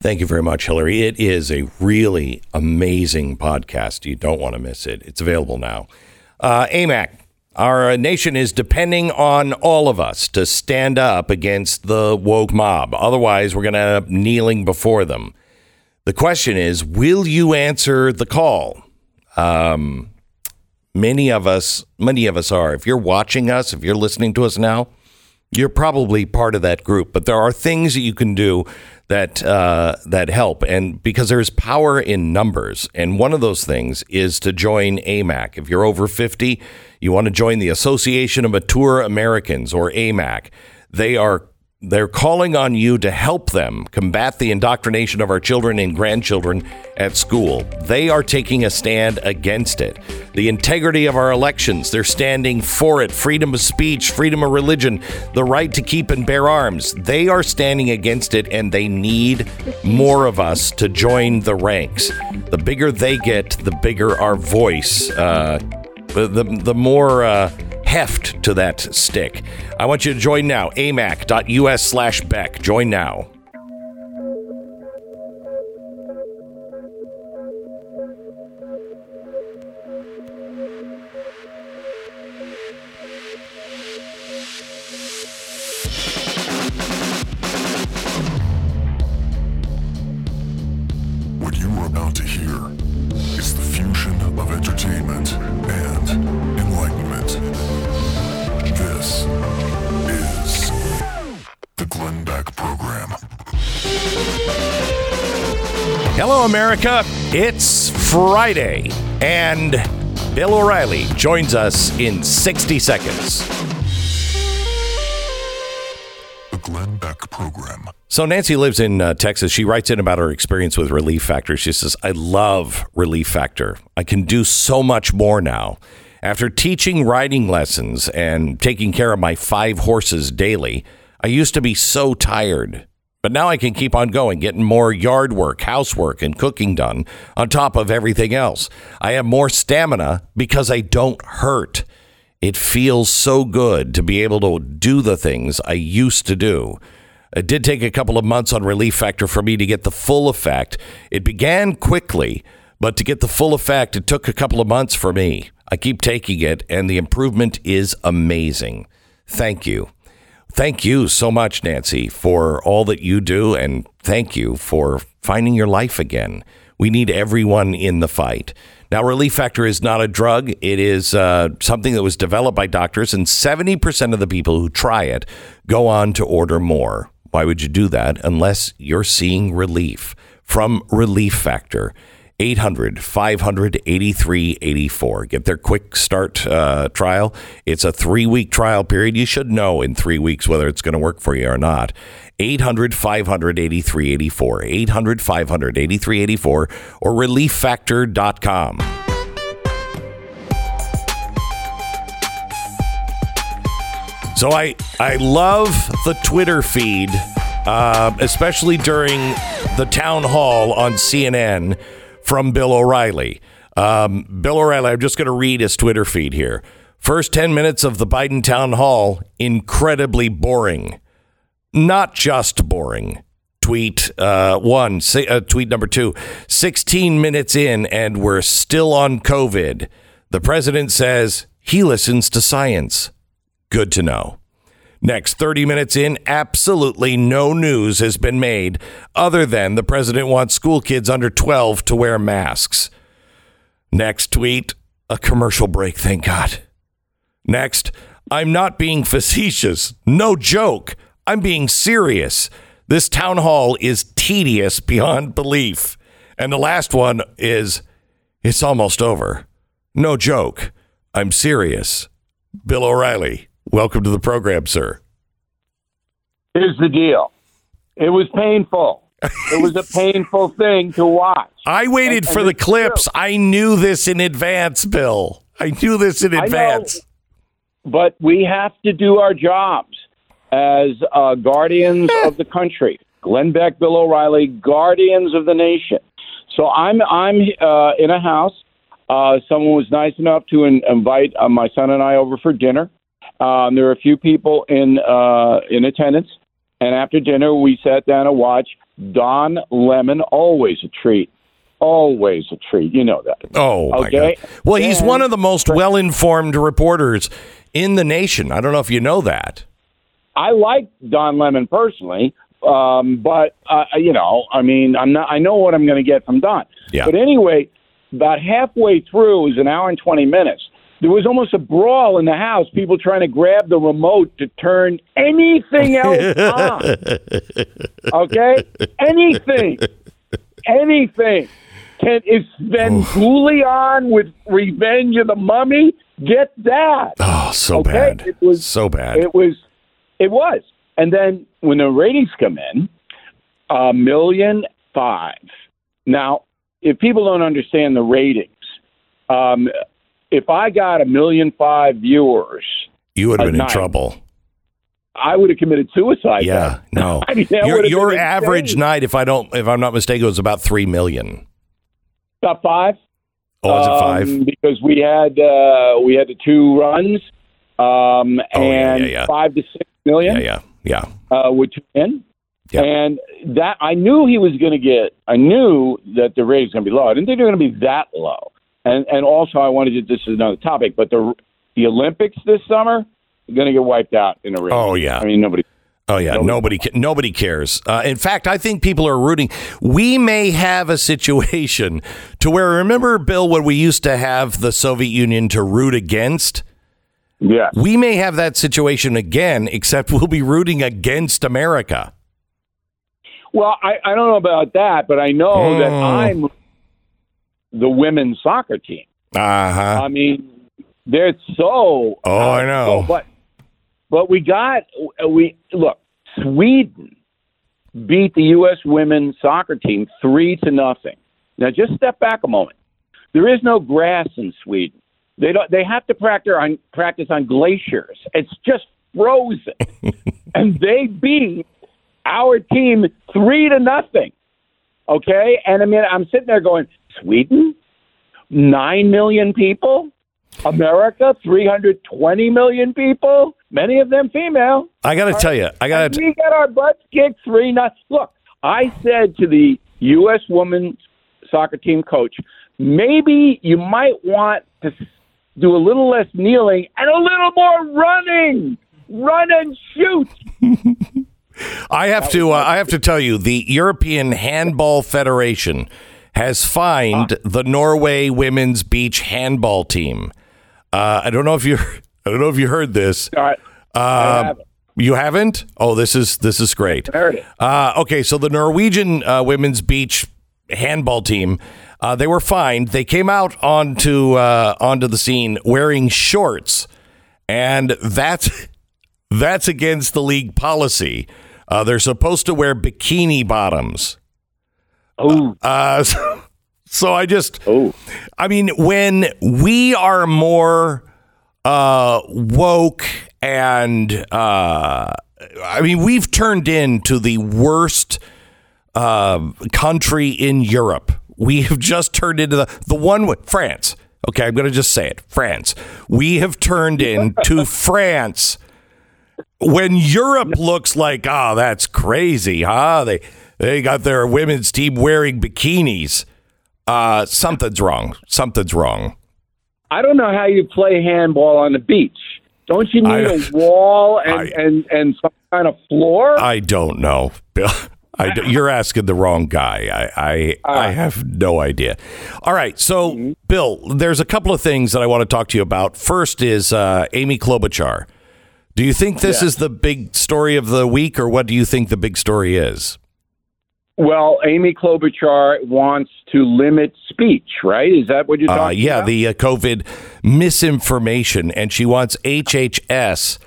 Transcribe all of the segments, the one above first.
Thank you very much, Hillary. It is a really amazing podcast. You don't want to miss it. It's available now. Uh, AMAC, our nation is depending on all of us to stand up against the woke mob. Otherwise, we're going to end up kneeling before them. The question is will you answer the call? Um, many of us, many of us are. If you're watching us, if you're listening to us now, you're probably part of that group. But there are things that you can do that uh, that help, and because there's power in numbers, and one of those things is to join AMAC. If you're over 50, you want to join the Association of Mature Americans or AMAC. They are they're calling on you to help them combat the indoctrination of our children and grandchildren at school. They are taking a stand against it. The integrity of our elections, they're standing for it. Freedom of speech, freedom of religion, the right to keep and bear arms. They are standing against it and they need more of us to join the ranks. The bigger they get, the bigger our voice. Uh, the, the, more. Uh, heft to that stick. I want you to join now. amac.us slash Beck. Join now. America. It's Friday, and Bill O'Reilly joins us in 60 seconds. The Glenn Beck Program. So, Nancy lives in uh, Texas. She writes in about her experience with Relief Factor. She says, I love Relief Factor. I can do so much more now. After teaching riding lessons and taking care of my five horses daily, I used to be so tired. But now I can keep on going, getting more yard work, housework, and cooking done on top of everything else. I have more stamina because I don't hurt. It feels so good to be able to do the things I used to do. It did take a couple of months on Relief Factor for me to get the full effect. It began quickly, but to get the full effect, it took a couple of months for me. I keep taking it, and the improvement is amazing. Thank you. Thank you so much, Nancy, for all that you do, and thank you for finding your life again. We need everyone in the fight. Now, Relief Factor is not a drug. It is uh, something that was developed by doctors, and 70% of the people who try it go on to order more. Why would you do that unless you're seeing relief from Relief Factor? 800 500 8384. Get their quick start uh, trial. It's a three week trial period. You should know in three weeks whether it's going to work for you or not. 800 500 8384. 800 500 8384 or relieffactor.com. So I I love the Twitter feed, uh, especially during the town hall on CNN from Bill O'Reilly. Um, Bill O'Reilly, I'm just going to read his Twitter feed here. First 10 minutes of the Biden town hall, incredibly boring. Not just boring. Tweet uh, one, si- uh, tweet number two, 16 minutes in, and we're still on COVID. The president says he listens to science. Good to know. Next 30 minutes in, absolutely no news has been made other than the president wants school kids under 12 to wear masks. Next tweet, a commercial break, thank God. Next, I'm not being facetious. No joke. I'm being serious. This town hall is tedious beyond belief. And the last one is, it's almost over. No joke. I'm serious. Bill O'Reilly, welcome to the program, sir. Here's the deal. It was painful. It was a painful thing to watch. I waited And- for and the clips. true. I knew this in advance, Bill. I knew this in I know. advance. But we have to do our jobs as uh, guardians of the country. Glenn Beck, Bill O'Reilly, guardians of the nation. So I'm I'm uh, in a house. Uh, someone was nice enough to in, invite uh, my son and I over for dinner. Um, there are a few people in uh, in attendance, And after dinner, we sat down to watch Don Lemon. Always a treat. Always a treat. You know that. Oh, my Okay. God. Well, he's one of the most well informed reporters in the nation. I don't know if you know that. I like Don Lemon personally, um, but uh, you know, I mean, I'm not. I know what I'm going to get from Don. Yeah. But anyway, about halfway through, it was an hour and twenty minutes. There was almost a brawl in the house. People trying to grab the remote to turn anything else on. Okay, anything, anything. Can is Svengoolie on with Revenge of the Mummy? Get that. Oh, so Okay, bad. it was- so bad. It was, it was. And then when the ratings come in, a million five. Now, if people don't understand the ratings, um, if I got a million five viewers, you would have been in trouble. I would have committed suicide. Yeah, then. no. I mean, your your average insane. night, if I don't, if I'm not mistaken, was about three million. about five. Oh, was it Um, five? Because we had uh, we had the two runs, um, Oh, and yeah, yeah. five to six million. Yeah, yeah, yeah. uh, would in. Yeah. And that I knew he was going to get. I knew that the ratings going to be low. I didn't think they were going to be that low. And and also I wanted to. This is another topic, but the the Olympics this summer are going to get wiped out in a race. Oh, yeah. I mean nobody. Oh yeah, nobody ca- nobody cares. Uh, in fact, I think people are rooting. We may have a situation to where remember, Bill, when we used to have the Soviet Union to root against. Yeah. We may have that situation again, except we'll be rooting against America. Well, I I don't know about that, but I know that Hmm. I'm the women's soccer team. Uh huh. I mean, they're so. Oh, I know. so- but but we got we look. Sweden beat the U.S. women's soccer team three to nothing. Now, just step back a moment. There is no grass in Sweden. They don't. They have to practice on practice on glaciers. It's just frozen, and they beat our team three to nothing. Okay, and I mean, I'm sitting there going, Sweden, nine million people, America, 320 million people, many of them female. I got to tell you, I got to. we got our butts kicked three not look i said to the u.s women's soccer team coach maybe you might want to do a little less kneeling and a little more running run and shoot I have to. Uh, I have to tell you, the European Handball Federation has fined the Norway women's beach handball team. Uh, I don't know if you. I don't know if you heard this. all right I Um, haven't. you haven't? Oh, this is this is great. I heard it. Uh, okay, so the Norwegian uh, women's beach handball team, uh, they were fined. They came out onto uh, onto the scene wearing shorts, and that's that's against the league policy. Uh, they're supposed to wear bikini bottoms. Oh Uh, so, so I just, oh I mean, when we are more uh, woke and uh, I mean, we've turned into the worst uh, country in Europe. We have just turned into the the one with France. Okay, I'm going to just say it, France. We have turned into France. When Europe looks like, oh, that's crazy, huh? They they got their women's team wearing bikinis. Uh, something's wrong. Something's wrong. i don't know how you play handball on the beach don't you need I- a wall and, I- and, and some kind of floor I don't know, Bill. I you're asking the wrong guy. I I, I have no idea. All right, so Bill, there's a couple of things that I want to talk to you about. First is uh, Amy Klobuchar. Do you think this is the big story of the week, or what do you think the big story is? Well amy klobuchar wants to limit speech right is that what you're Uh, talking yeah, about the uh, COVID misinformation, and she wants HHS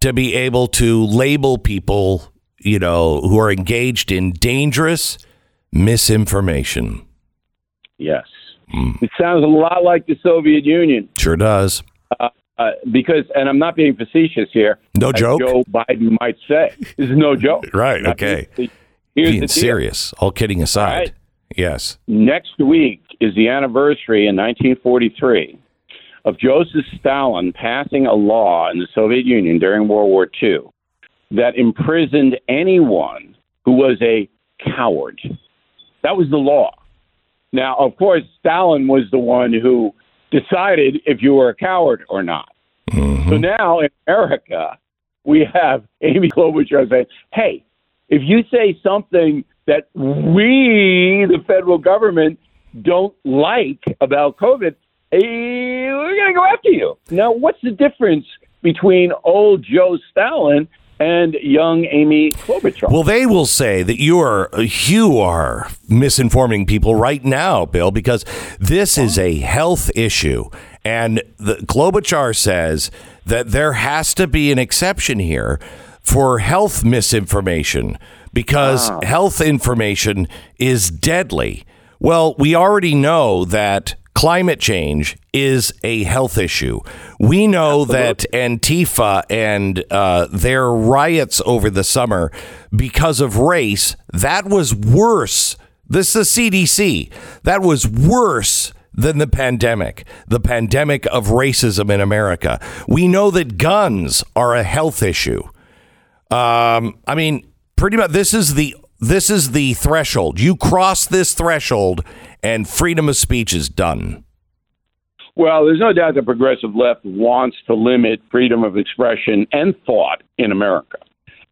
to be able to label people, you know, who are engaged in dangerous misinformation. Yes. Hmm. It sounds a lot like the Soviet Union Sure does. uh, because, and I'm not being facetious here. No joke? Joe Biden might say. This is no joke. Right, okay. Here's Being serious. All kidding aside. Right. Yes. Next week is the anniversary in 1943 of Joseph Stalin passing a law in the Soviet Union during World War II that imprisoned anyone who was a coward. That was the law. Now, of course, Stalin was the one who decided if you were a coward or not. Mm-hmm. So now in America, we have Amy Klobuchar saying, hey, if you say something that we, the federal government, don't like about COVID, eh, we're going to go after you. Now, what's the difference between old Joe Stalin and young Amy Klobuchar? Well, they will say that you are you are misinforming people right now, Bill, because this is a health issue, and the Klobuchar says that there has to be an exception here for health misinformation because health information is deadly. Well, we already know that climate change is a health issue. We know that Antifa and uh, their riots over the summer because of race, that was worse. This is the CDC. That was worse than the pandemic, the pandemic of racism in America. We know that guns are a health issue. Um, I mean, pretty much this is the this is the threshold. You cross this threshold, and freedom of speech is done. Well, there's no doubt the progressive left wants to limit freedom of expression and thought in America.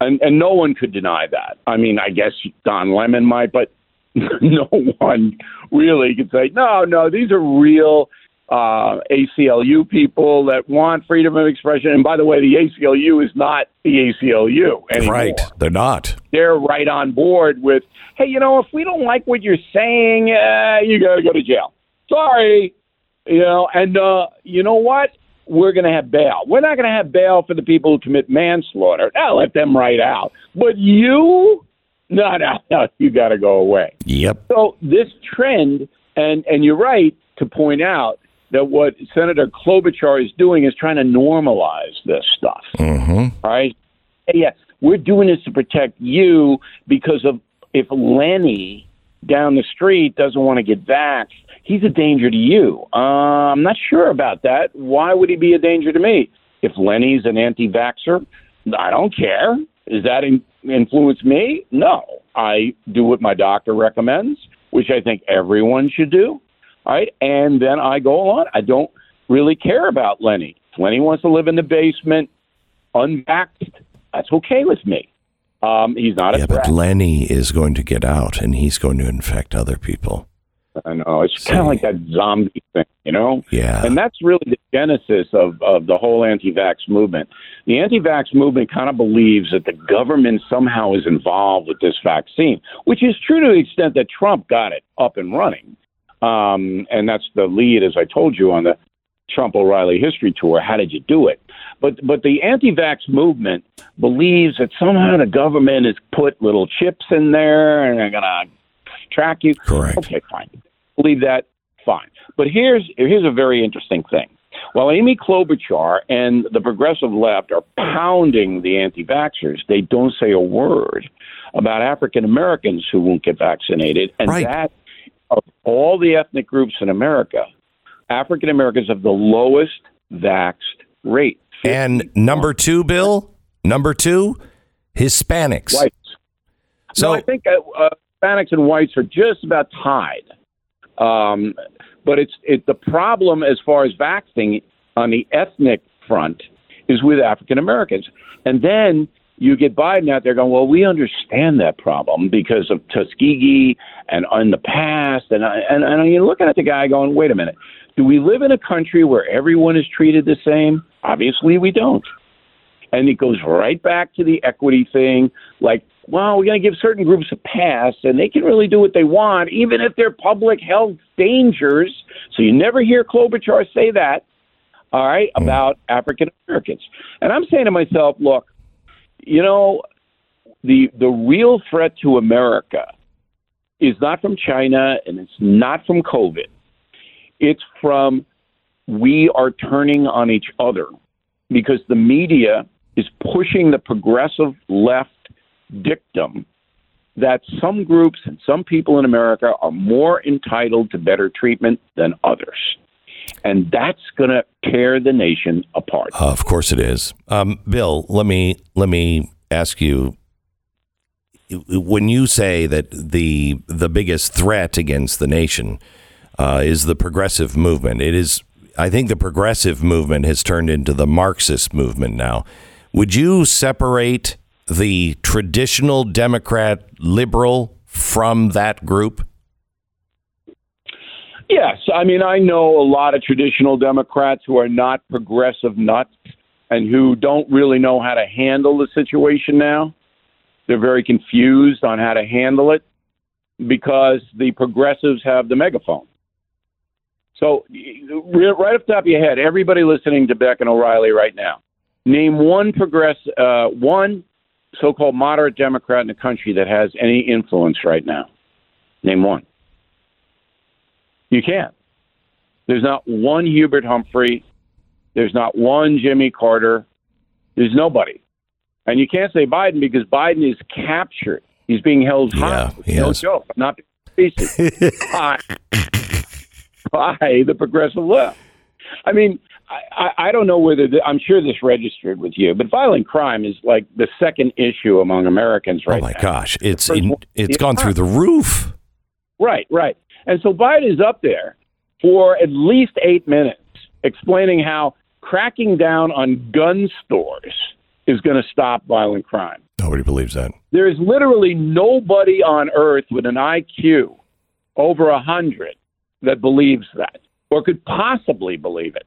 And, and no one could deny that. I mean, I guess Don Lemon might, but no one really could say, no, no, these are real uh, ACLU people that want freedom of expression. And by the way, the ACLU is not the ACLU anymore. Right? They're not. They're right on board with, hey, you know, if we don't like what you're saying, uh, you got to go to jail. Sorry, you know, and uh, you know what? We're going to have bail. We're not going to have bail for the people who commit manslaughter. I'll let them right out. But you, no, no, no, you got to go away. Yep. So this trend, and and you're right to point out that what Senator Klobuchar is doing is trying to normalize this stuff. Mm-hmm. All right. Yeah, we're doing this to protect you because of if Lenny down the street doesn't want to get vaxxed, he's a danger to you. Uh, I'm not sure about that. Why would he be a danger to me? If Lenny's an anti-vaxxer, I don't care. Does that in- influence me? No. I do what my doctor recommends, which I think everyone should do. All right, and then I go on. I don't really care about Lenny. If Lenny wants to live in the basement, unvaxxed, that's okay with me. Um, he's not a Yeah, threat. but Lenny is going to get out, and he's going to infect other people. I know it's kind of like that zombie thing, you know. Yeah. And that's really the genesis of, of the whole anti-vax movement. The anti-vax movement kind of believes that the government somehow is involved with this vaccine, which is true to the extent that Trump got it up and running. Um, and that's the lead, as I told you, on the Trump O'Reilly history tour. How did you do it? But but the anti-vax movement believes that somehow the government has put little chips in there and they're gonna track you. Correct. Okay, fine. Believe that, fine. But here's here's a very interesting thing. While Amy Klobuchar and the progressive left are pounding the anti-vaxxers, they don't say a word about African Americans who won't get vaccinated, and Right. that of all the ethnic groups in America, African Americans have the lowest vaxxed rate. And number two, Bill, number two, Hispanics. whites. So no, I think uh, uh, Hispanics and whites are just about tied. Um, but it's it, the problem as far as vaccinating on the ethnic front is with African Americans, and then you get Biden out there going, "Well, we understand that problem because of Tuskegee and in the past," and and and you're looking at the guy going, "Wait a minute, do we live in a country where everyone is treated the same? Obviously, we don't." and it goes right back to the equity thing. Like, well, we're going to give certain groups a pass, and they can really do what they want, even if they're public health dangers. So you never hear Klobuchar say that, all right, mm. about African Americans. And I'm saying to myself, look, you know, the the real threat to America is not from China, and it's not from COVID. It's from we are turning on each other because the media is pushing the progressive left dictum that some groups and some people in America are more entitled to better treatment than others. And that's going to tear the nation apart. of course it is. Um, Bill, let me let me ask you when you say that the the biggest threat against the nation uh, is the progressive movement. It is. I think the progressive movement has turned into the Marxist movement now. Would you separate the traditional Democrat liberal from that group? Yes, I mean I know a lot of traditional Democrats who are not progressive nuts and who don't really know how to handle the situation now. They're very confused on how to handle it because the progressives have the megaphone. So, right off the top of your head, everybody listening to Beck and O'Reilly right now, name one progress, uh, one so-called moderate Democrat in the country that has any influence right now. Name one. You can't. There's not one Hubert Humphrey. There's not one Jimmy Carter. There's nobody. And you can't say Biden because Biden is captured. He's being held hostage. Yeah, no joke. I'm not by, by the progressive left. I mean, I, I don't know whether the, I'm sure this registered with you, but violent crime is like the second issue among Americans oh right now. Oh my now. gosh, it's in, it's gone through the roof. Right, right. And so Biden is up there for at least eight minutes explaining how cracking down on gun stores is going to stop violent crime. Nobody believes that. There is literally nobody on earth with an IQ over a hundred that believes that or could possibly believe it.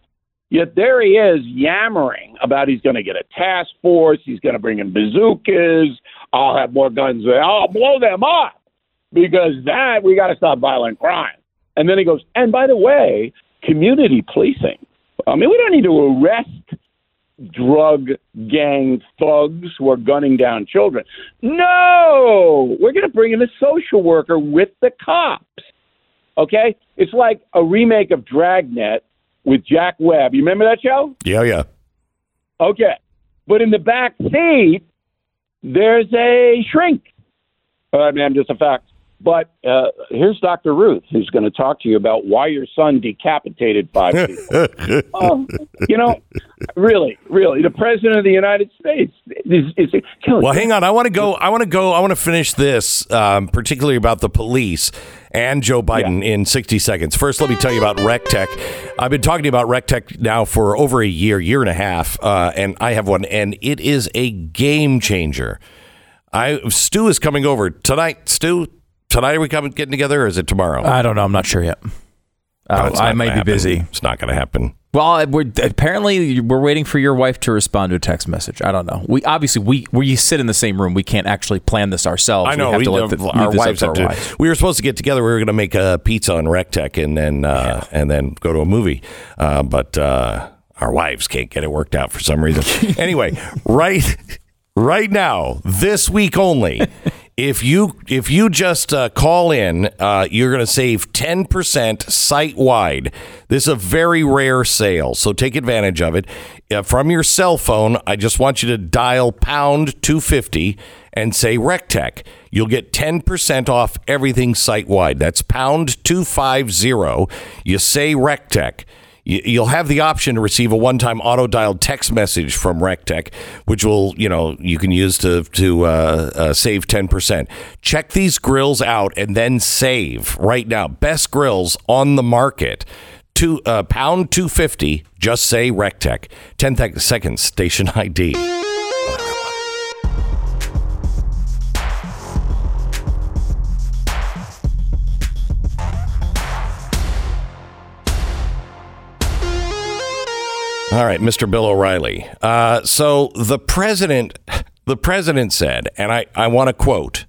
Yet there he is yammering about he's going to get a task force, he's going to bring in bazookas, I'll have more guns, I'll blow them up because that we got to stop violent crime. And then he goes, and by the way, community policing. I mean, we don't need to arrest drug gang thugs who are gunning down children. No, we're going to bring in a social worker with the cops. Okay? It's like a remake of Dragnet with Jack Webb. You remember that show? Yeah, yeah. Okay. But in the back seat, there's a shrink. Uh, I mean, just a fact. But uh, here's Dr. Ruth, who's going to talk to you about why your son decapitated five people. oh, you know, really, really, the president of the United States is, is killing. Well, hang on. I want to go. I want to go. I want to finish this, um, particularly about the police and Joe Biden yeah. in 60 seconds. First, let me tell you about recteq. I've been talking about recteq now for over a year, year and a half, uh, and I have one, and it is a game changer. I Stu is coming over tonight. Stu, tonight are we coming getting together or is it tomorrow? I don't know. I'm not sure yet. Uh, No, I may be happen. busy. It's not going to happen. Well, we're, apparently we're waiting for your wife to respond to a text message. I don't know. We obviously we we sit in the same room. We can't actually plan this ourselves. I know. We have we, to let the, our this up wives to have our to. wives. We were supposed to get together. We were going to make a pizza on recteq and then uh, and then go to a movie, uh, but uh, our wives can't get it worked out for some reason. anyway, right right now, this week only. If you if you just uh, call in, uh, you're going to save ten percent site wide. This is a very rare sale, so take advantage of it uh, from your cell phone. I just want you to dial pound two fifty and say recteq. You'll get ten percent off everything site wide. That's pound two five zero. You say recteq. You- You'll have the option to receive a one-time auto-dialed text message from recteq, which will, you know, you can use to to uh, uh, save ten percent. Check these grills out and then save right now. Best grills on the market. Two uh, pound two fifty. Just say recteq. Ten seconds. Station ID. All right, Mr. Bill O'Reilly. Uh, so the president, the president said, and I, I want to quote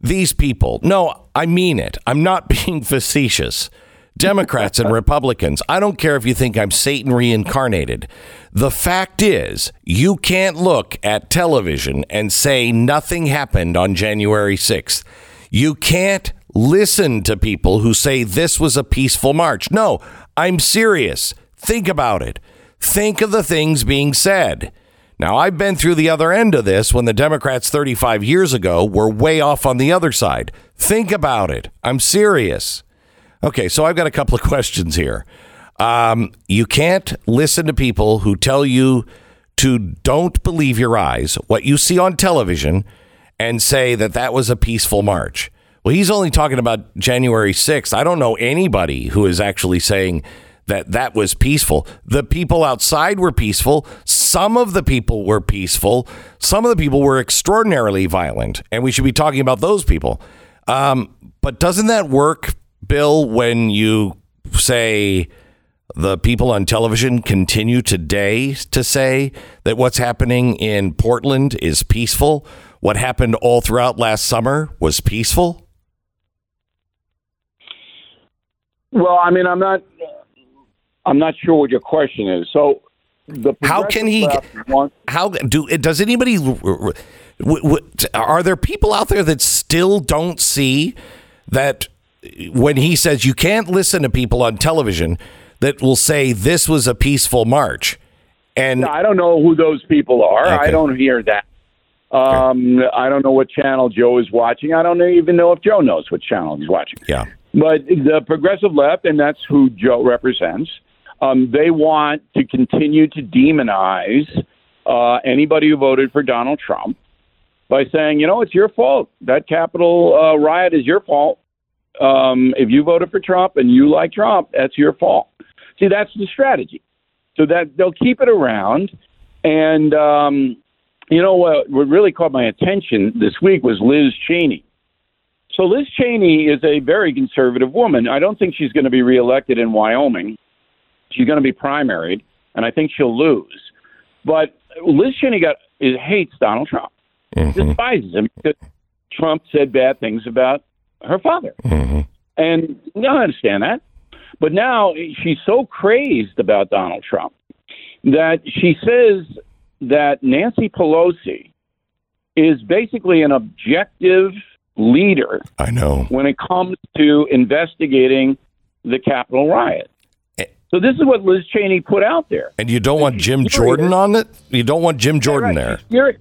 these people. No, I mean it. I'm not being facetious. Democrats and Republicans, I don't care if you think I'm Satan reincarnated. The fact is, you can't look at television and say nothing happened on January 6th. You can't listen to people who say this was a peaceful march. No, I'm serious. Think about it. Think of the things being said. Now, I've been through the other end of this when the Democrats 35 years ago were way off on the other side. Think about it. I'm serious. Okay, so I've got a couple of questions here. Um, you can't listen to people who tell you to don't believe your eyes, what you see on television, and say that that was a peaceful march. Well, he's only talking about January 6th. I don't know anybody who is actually saying that that was peaceful. The people outside were peaceful. Some of the people were peaceful. Some of the people were extraordinarily violent, and we should be talking about those people. Um, but doesn't that work, Bill, when you say the people on television continue today to say that what's happening in Portland is peaceful? What happened all throughout last summer was peaceful? Well, I mean, I'm not. I'm not sure what your question is. So, the How can he- progressive left want- How do does anybody? Are there people out there that still don't see that when he says you can't listen to people on television that will say this was a peaceful march, and I don't know who those people are. Okay. I don't hear that. Um, I don't know what channel Joe is watching. I don't even know if Joe knows what channel he's watching. yeah, But the progressive left, and that's who Joe represents, um, they want to continue to demonize uh, anybody who voted for Donald Trump by saying, you know, it's your fault. That Capitol uh, riot is your fault. Um, if you voted for Trump and you like Trump, that's your fault. See, that's the strategy. So that they'll keep it around. And, um, you know, what, what really caught my attention this week was Liz Cheney. So Liz Cheney is a very conservative woman. I don't think she's going to be reelected in Wyoming. She's going to be primaried, and I think she'll lose. But Liz Cheney got is, hates Donald Trump, mm-hmm. despises him because Trump said bad things about her father, mm-hmm. and I understand that. But now she's so crazed about Donald Trump that she says that Nancy Pelosi is basically an objective leader I know. when it comes to investigating the Capitol riot. So this is what Liz Cheney put out there. And you don't want Jim furious. Jordan on it. You don't want Jim Jordan Right. there.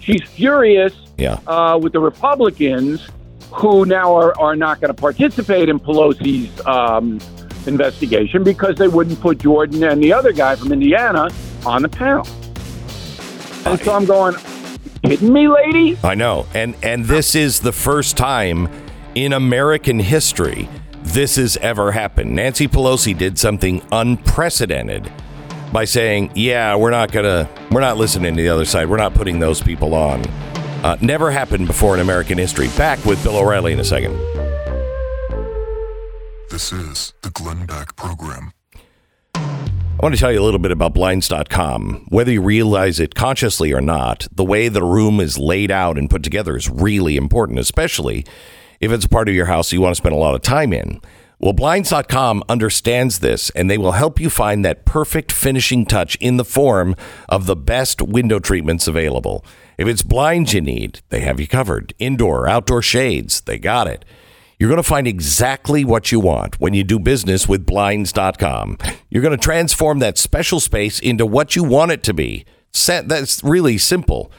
She's, she's furious Yeah. uh, with the Republicans who now are, are not going to participate in Pelosi's um, investigation because they wouldn't put Jordan and the other guy from Indiana on the panel. And so I'm going, kidding me, lady? I know. And and this is the first time in American history this has ever happened. Nancy Pelosi did something unprecedented by saying, "Yeah, we're not to we're not listening to the other side. We're not putting those people on." Uh, never happened before in American history. Back with Bill O'Reilly in a second. This is the Glenn Beck Program. I want to tell you a little bit about blinds.com. Whether you realize it consciously or not, the way the room is laid out and put together is really important, especially if it's part of your house you want to spend a lot of time in. Well, blinds.com understands this and they will help you find that perfect finishing touch in the form of the best window treatments available. If it's blinds you need, they have you covered. Indoor, outdoor shades, they got it. You're going to find exactly what you want when you do business with blinds.com. You're going to transform that special space into what you want it to be. That's really simple.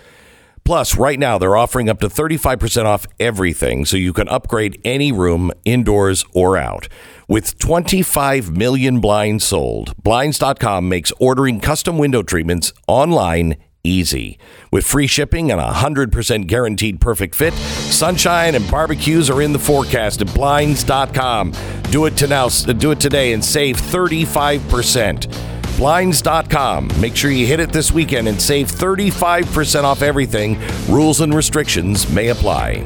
Plus, right now they're offering up to 35% off everything so you can upgrade any room indoors or out. With 25 million blinds sold, blinds.com makes ordering custom window treatments online easy. With free shipping and a 100% guaranteed perfect fit, sunshine and barbecues are in the forecast at blinds.com. Do it to now, do it today and save 35%. Blinds.com. Make sure you hit it this weekend and save 35% off everything. Rules and restrictions may apply.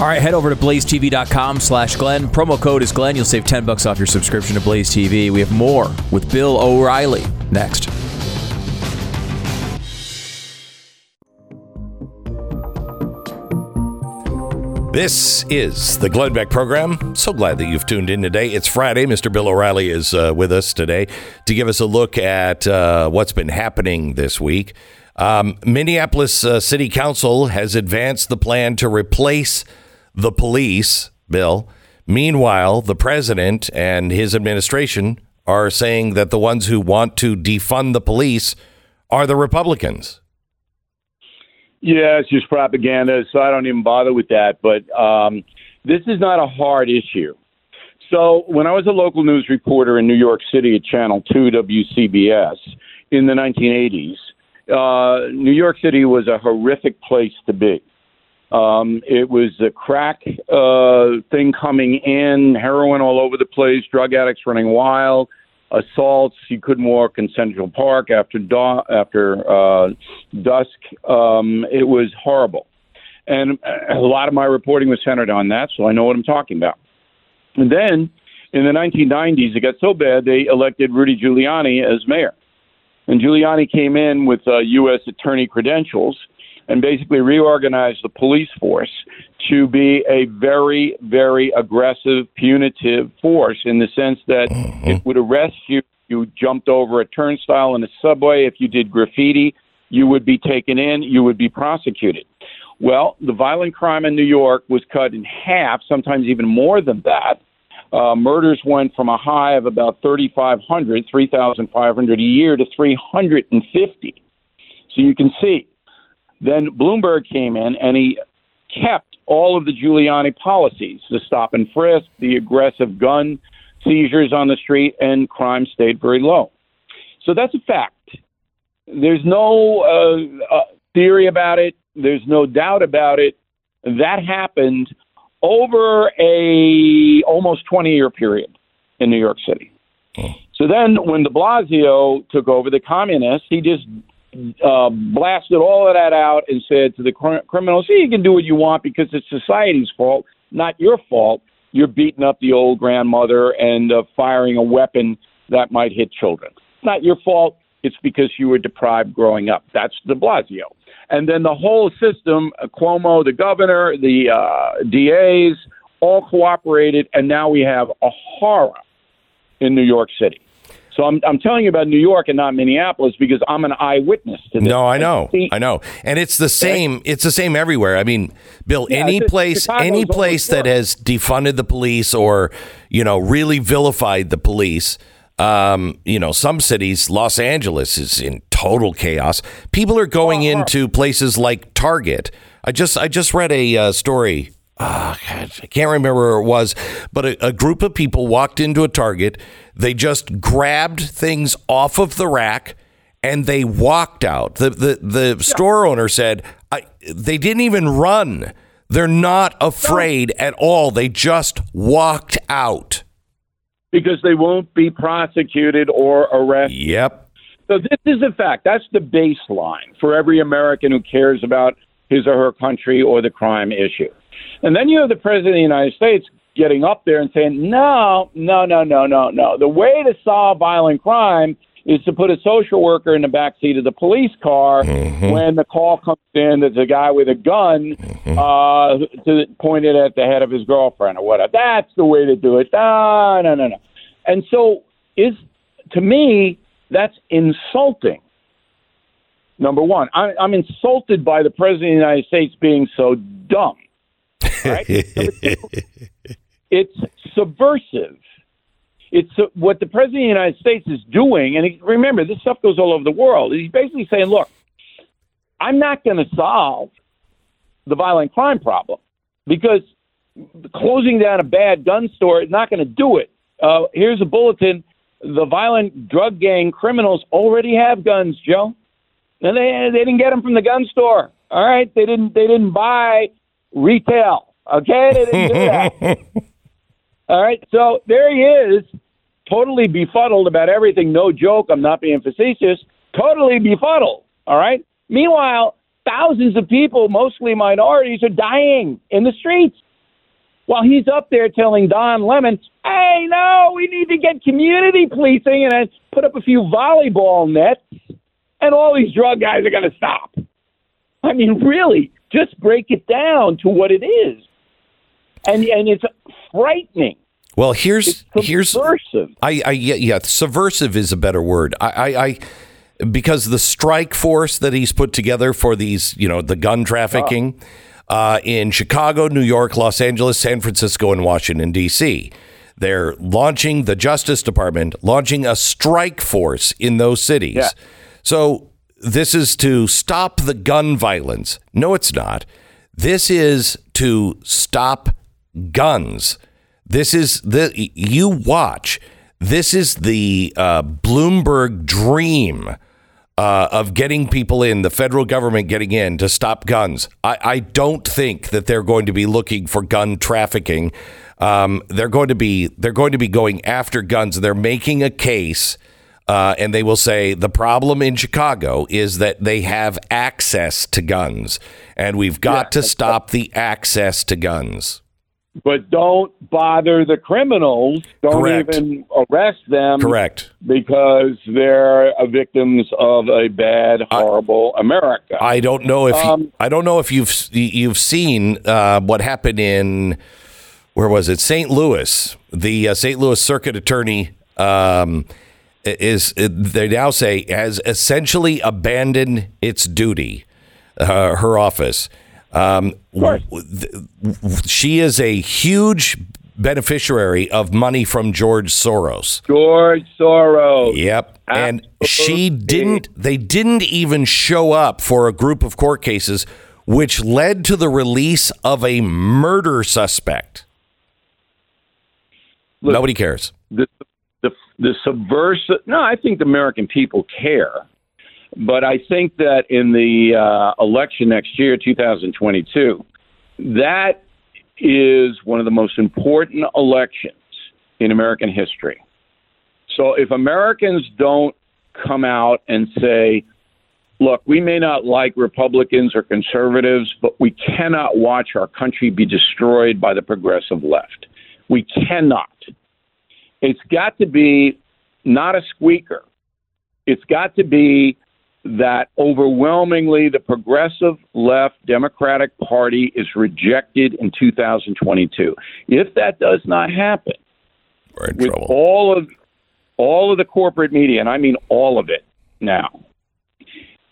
All right, head over to blazetv.com slash Glenn. Promo code is Glenn. You'll save 10 bucks off your subscription to Blaze TV. We have more with Bill O'Reilly next. This is the Glenn Beck program. So glad that you've tuned in today. It's Friday. Mr. Bill O'Reilly is uh, with us today to give us a look at uh, what's been happening this week. Um, Minneapolis uh, City Council has advanced the plan to replace the police, Bill. Meanwhile, the president and his administration are saying that the ones who want to defund the police are the Republicans. Yeah, it's just propaganda, so I don't even bother with that. But um, this is not a hard issue. So when I was a local news reporter in New York City at Channel 2 WCBS in the 1980s, uh, New York City was a horrific place to be. Um, it was a crack uh, thing coming in, heroin all over the place, drug addicts running wild, assaults. You couldn't walk in Central Park after da- after uh, dusk. Um, it was horrible, and a lot of my reporting was centered on that, so I know what I'm talking about. And then in the 1990s, it got so bad they elected Rudy Giuliani as mayor. And Giuliani came in with uh, U.S. attorney credentials and basically reorganized the police force to be a very, very aggressive, punitive force in the sense that mm-hmm. it would arrest you. You jumped over a turnstile in a subway. If you did graffiti, you would be taken in. You would be prosecuted. Well, the violent crime in New York was cut in half, sometimes even more than that. Uh, murders went from a high of about 3,500, 3,500 a year to 350. So you can see. Then Bloomberg came in and he kept all of the Giuliani policies the stop and frisk, the aggressive gun seizures on the street, and crime stayed very low. So that's a fact. There's no uh, uh, theory about it, there's no doubt about it. That happened over a almost 20 year period in New York City. Oh. So then, when De Blasio took over, the communists, he just uh, blasted all of that out and said to the cr- criminals, "See, you can do what you want because it's society's fault, not your fault. You're beating up the old grandmother and uh, firing a weapon that might hit children. It's not your fault. It's because you were deprived growing up. That's De Blasio." And then the whole system, uh, Cuomo, the governor, the uh, DAs, all cooperated, and now we have a horror in New York City. So I'm, I'm telling you about New York and not Minneapolis because I'm an eyewitness to this. No, I know, I know, and it's the same. It's the same everywhere. I mean, Bill, yeah, any place, Chicago's any place that has defunded the police or you know really vilified the police um, you know, some cities, Los Angeles is in total chaos. People are going oh, into places like Target. I just I just read a uh, story. Uh, I can't remember where it was, but a, a group of people walked into a Target. They just grabbed things off of the rack and they walked out. The the the yeah. store owner said I, they didn't even run. They're not afraid no. at all. They just walked out because they won't be prosecuted or arrested. Yep. So this is a fact. That's the baseline for every American who cares about his or her country or the crime issue. And then you have the president of the United States getting up there and saying, no, no, no, no, no, no. The way to solve violent crime is to put a social worker in the back seat of the police car mm-hmm. when the call comes in there's a guy with a gun mm-hmm. uh, to, pointed at the head of his girlfriend or whatever. That's the way to do it. No, no, no, no. And so, is to me that's insulting. Number one, I, I'm insulted by the president of the United States being so dumb. Right? it's subversive it's uh, what the president of the United States is doing, and he, remember, this stuff goes all over the world. He's basically saying, look, I'm not going to solve the violent crime problem because closing down a bad gun store is not going to do it. Uh, here's a bulletin: the violent drug gang criminals already have guns, Joe. And they they didn't get them from the gun store. All right, they didn't they didn't buy retail. Okay, they didn't do that. All right, so there he is, totally befuddled about everything. No joke, I'm not being facetious. Totally befuddled. All right. Meanwhile, thousands of people, mostly minorities, are dying in the streets. While he's up there telling Don Lemon, hey, no, we need to get community policing and put up a few volleyball nets, and all these drug guys are going to stop. I mean, really, just break it down to what it is. And, and it's frightening. Well, here's here's I, I yeah, yeah subversive is a better word. I, I, I because the strike force that he's put together for these you know the gun trafficking oh. uh, in Chicago, New York, Los Angeles, San Francisco, and Washington D.C. They're launching the Justice Department launching a strike force in those cities. Yeah. So this is to stop the gun violence. No, it's not. This is to stop guns This is the you watch. This is the uh, Bloomberg dream uh, of getting people in, the federal government getting in to stop guns. I, I don't think that they're going to be looking for gun trafficking. Um, they're going to be they're going to be going after guns. They're making a case, uh, and they will say the problem in Chicago is that they have access to guns, and we've got Yeah. to stop the access to guns. But don't bother the criminals. Don't Correct. even arrest them. Correct. Because they're victims of a bad, horrible America. I don't know if you, Um, I don't know if you've you've seen uh, what happened in where was it St. Louis? The uh, St. Louis Circuit Attorney um, is they now say has essentially abandoned its duty. Uh, her office. Um, course. w- th- she is a huge beneficiary of money from George Soros. George Soros. Yep. And she didn't, they didn't even show up for a group of court cases, which led to the release of a murder suspect. Look, Nobody cares. the the the subversive. No, I think the American people care, but I think that in the uh, election next year, 2022, that is one of the most important elections in American history. So if Americans don't come out and say, look, we may not like Republicans or conservatives, but we cannot watch our country be destroyed by the progressive left. We cannot. It's got to be not a squeaker. It's got to be that overwhelmingly the progressive left Democratic Party is rejected in 2022. If that does not happen, with trouble. all of all of the corporate media, and I mean all of it now,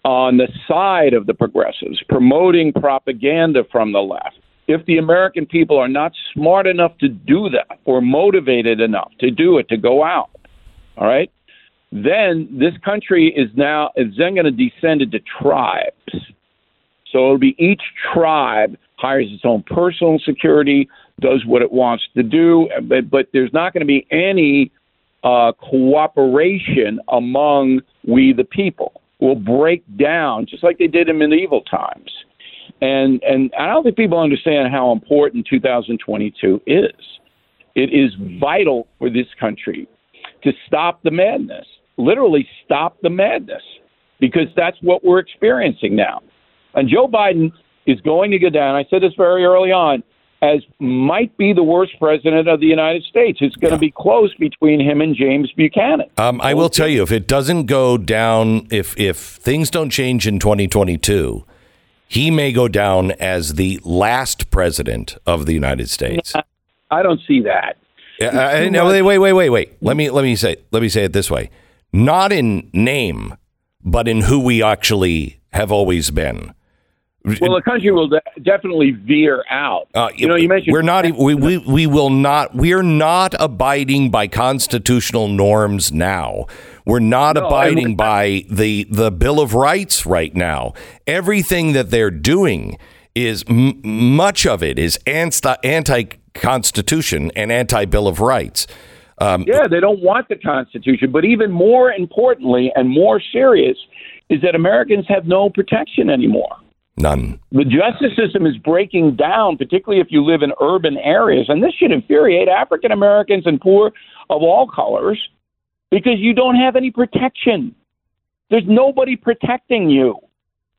on the side of the progressives, promoting propaganda from the left. If the American people are not smart enough to do that or motivated enough to do it, to go out, all right, then this country is now is then going to descend into tribes. So it'll be each tribe hires its own personal security, does what it wants to do, but, but there's not going to be any uh, cooperation among we the people. Will break down just like they did in medieval times, and and I don't think people understand how important 2022 is. It is vital for this country to stop the madness, literally stop the madness, because that's what we're experiencing now. And Joe Biden is going to go down. I said this very early on, as might be the worst president of the United States. It's going to be close between him and James Buchanan. Um, I will tell you, if it doesn't go down, if if things don't change in 2022, he may go down as the last president of the United States. I don't see that. Yeah, I, no, wait, wait, wait, wait, wait. Let me let me say let me say it this way: not in name, but in who we actually have always been. Well, the country will de- definitely veer out. Uh, you know, you mentioned we're not. We, we we will not. We are not abiding by constitutional norms now. We're not No, abiding we're- by the the Bill of Rights right now. Everything that they're doing is m- much of it is anti anti constitution and anti Bill of Rights. Um, Yeah, they don't want the Constitution. But even more importantly and more serious is that Americans have no protection anymore. None. The justice system is breaking down, particularly if you live in urban areas. And this should infuriate African Americans and poor of all colors because you don't have any protection. There's nobody protecting you.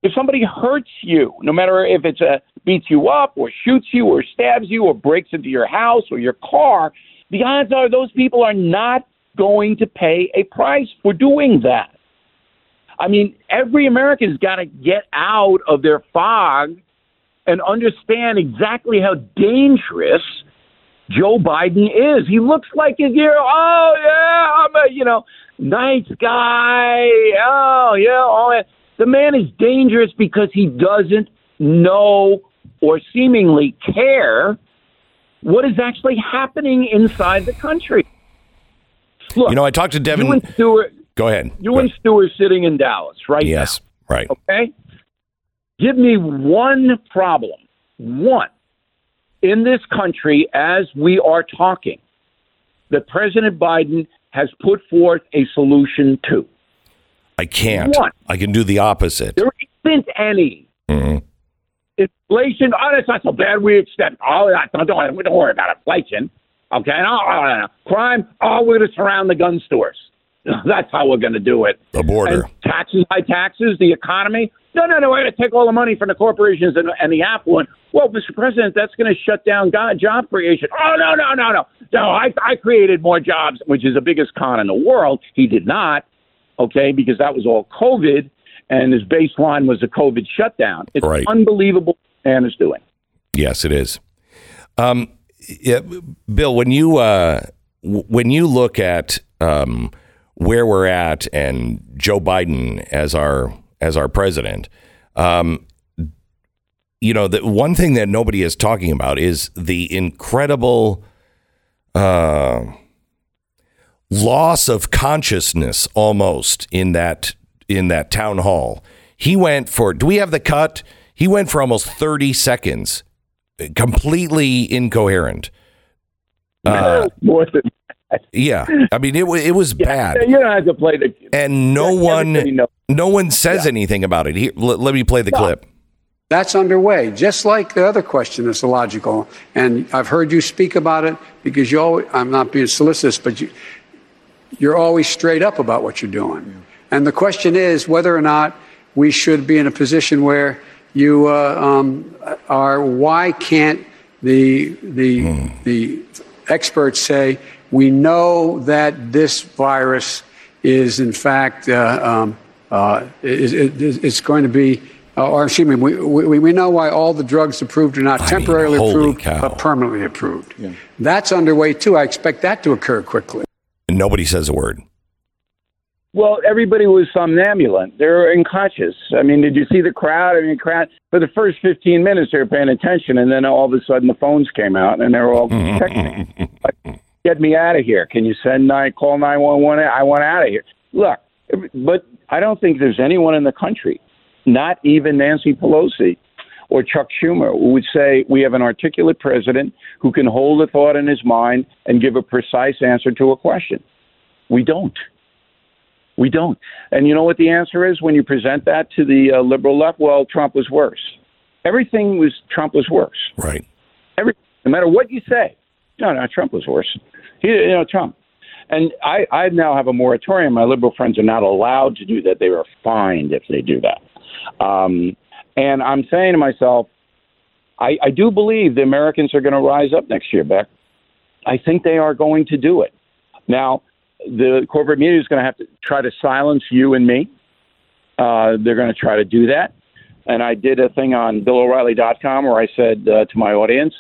If somebody hurts you, no matter if it's a beats you up or shoots you or stabs you or breaks into your house or your car, the odds are those people are not going to pay a price for doing that. I mean, every American's got to get out of their fog and understand exactly how dangerous Joe Biden is. He looks like a know, oh yeah, I'm a you know nice guy. Oh yeah, all that. The man is dangerous because he doesn't know or seemingly care what is actually happening inside the country. Look, You know, I talked to you Devin. and Stewart, Go ahead. you Go and ahead. Stewart sitting in Dallas right now. Yes. Right. Okay? Give me one problem, one, in this country as we are talking that President Biden has put forth a solution to? I can't. One. I can do the opposite. There isn't any. Mhm. Inflation, oh, that's not so bad. We extend. Oh, don't, don't, don't worry about inflation. Okay. No, no, no. Crime, oh, we're going to surround the gun stores. That's how we're going to do it. The border. And taxes, high taxes, the economy. No, no, no. We're going to take all the money from the corporations and, and the affluent. Well, Mr. President, that's going to shut down go- job creation. Oh, no, no, no, no. No, I, I created more jobs, which is the biggest con in the world. He did not, okay, because that was all COVID, and his baseline was a COVID shutdown. It's Right. unbelievable what man is doing. Yes, it is. Um, yeah, Bill, when you uh, when you look at um, where we're at and Joe Biden as our as our president, um, you know, the one thing that nobody is talking about is the incredible uh, loss of consciousness almost in that in that town hall. He went for. Do we have the cut? He went for almost thirty seconds, completely incoherent. Uh, More than yeah, I mean it. wa- It was bad, you don't have to play the. and no Everybody one, no one says anything about it. Here, let, let me play the clip. That's underway, just like the other question that's illogical. And I've heard you speak about it because you always, I'm not being solicitous, but you, you're always straight up about what you're doing. And the question is whether or not we should be in a position where you uh, um, are, why can't the, the, the experts say, we know that this virus is in fact, uh, um, uh, is, is, it's going to be, uh, or excuse me, we, we, we know why all the drugs approved are not I temporarily holy approved, cow. but permanently approved. That's underway too. I expect that to occur quickly. And nobody says a word. Well, everybody was somnambulant. They were unconscious. I mean, did you see the crowd? I mean, crowd for the first 15 minutes they were paying attention, and then all of a sudden the phones came out, and they were all texting. Like, Get me out of here! Can you send nine call 911? I want out of here. Look, but I don't think there's anyone in the country, not even Nancy Pelosi or Chuck Schumer, who would say we have an articulate president who can hold a thought in his mind and give a precise answer to a question. We don't. We don't. And you know what the answer is when you present that to the uh, liberal left? Well, Trump was worse. Everything was Trump was worse. Right. Every no matter what you say, no, no, Trump was worse. He, you know, Trump. And I, I now have a moratorium. My liberal friends are not allowed to do that. They are fined if they do that. Um, and I'm saying to myself, I, I do believe the Americans are going to rise up next year, Beck. I think they are going to do it. Now, the corporate media is going to have to try to silence you and me. Uh, they're going to try to do that. And I did a thing on BillO'Reilly.com where I said uh, to my audience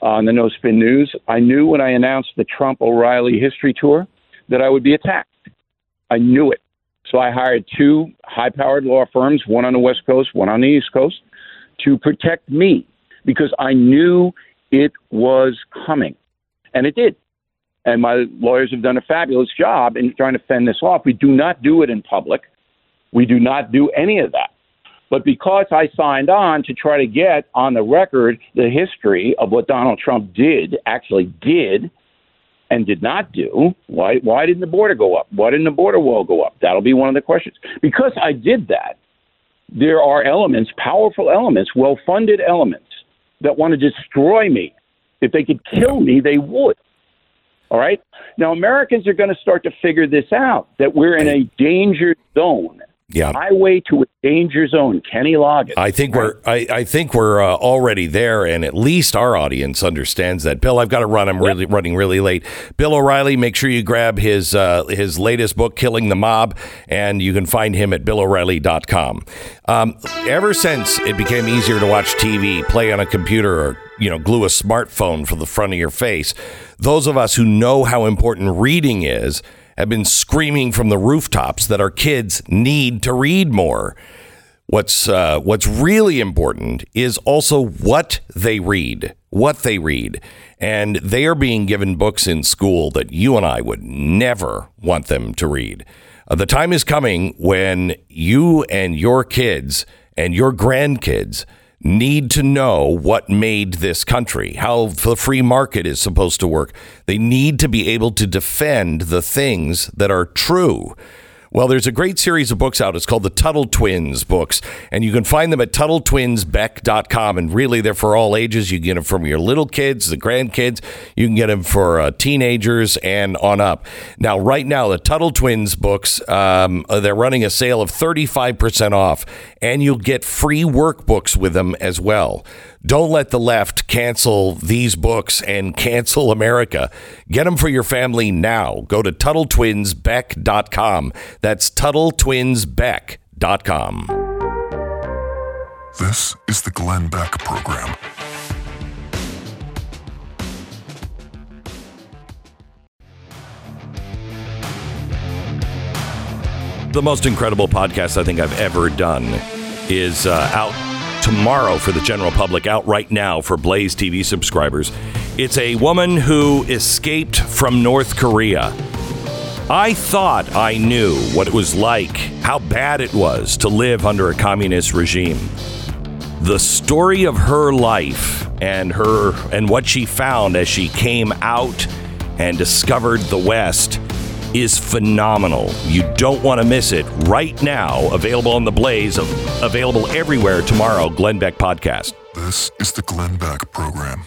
on the No Spin News, I knew when I announced the Trump O'Reilly history tour that I would be attacked. I knew it. So I hired two high powered law firms, one on the West Coast, one on the East Coast, to protect me because I knew it was coming. And it did. And my lawyers have done a fabulous job in trying to fend this off. We do not do it in public. We do not do any of that. But because I signed on to try to get on the record the history of what Donald Trump did, actually did, and did not do, why why didn't the border go up? Why didn't the border wall go up? That'll be one of the questions. Because I did that, there are elements, powerful elements, well funded elements that want to destroy me. If they could kill me, they would. All right? Now Americans are going to start to figure this out that we're in a danger zone. Yeah. Highway to a danger zone. Kenny Loggins. I think we're I, I think we're uh, already there, and at least our audience understands that. Bill, I've got to run. I'm really running really late. Bill O'Reilly, make sure you grab his uh, his latest book, Killing the Mob, and you can find him at BillO'Reilly.com. Um, ever since it became easier to watch TV, play on a computer, or you know, glue a smartphone for the front of your face, those of us who know how important reading is have been screaming from the rooftops that our kids need to read more. What's uh, what's really important is also what they read, what they read, and they are being given books in school that you and I would never want them to read. Uh, the time is coming when you and your kids and your grandkids need to know what made this country, how the free market is supposed to work. They need to be able to defend the things that are true. Well, there's a great series of books out. It's called the Tuttle Twins books, and you can find them at TuttleTwinsBeck.com. And really, they're for all ages. You can get them from your little kids, the grandkids. You can get them for uh, teenagers and on up. Now, right now, the Tuttle Twins books, um, uh, they're running a sale of 35% off, and you'll get free workbooks with them as well. Don't let the left cancel these books and cancel America. Get them for your family now. Go to TuttleTwinsBeck.com. That's TuttleTwinsBeck.com. This is the Glenn Beck Program. The most incredible podcast I think I've ever done is uh, out tomorrow for the general public, out right now for Blaze TV subscribers. It's a woman who escaped from North Korea. I thought I knew what it was like, how bad it was to live under a communist regime. The story of her life and her and what she found as she came out and discovered the West is phenomenal. You don't want to miss it right now. Available on the Blaze, available everywhere tomorrow. Glenn Beck Podcast. This is the Glenn Beck Program.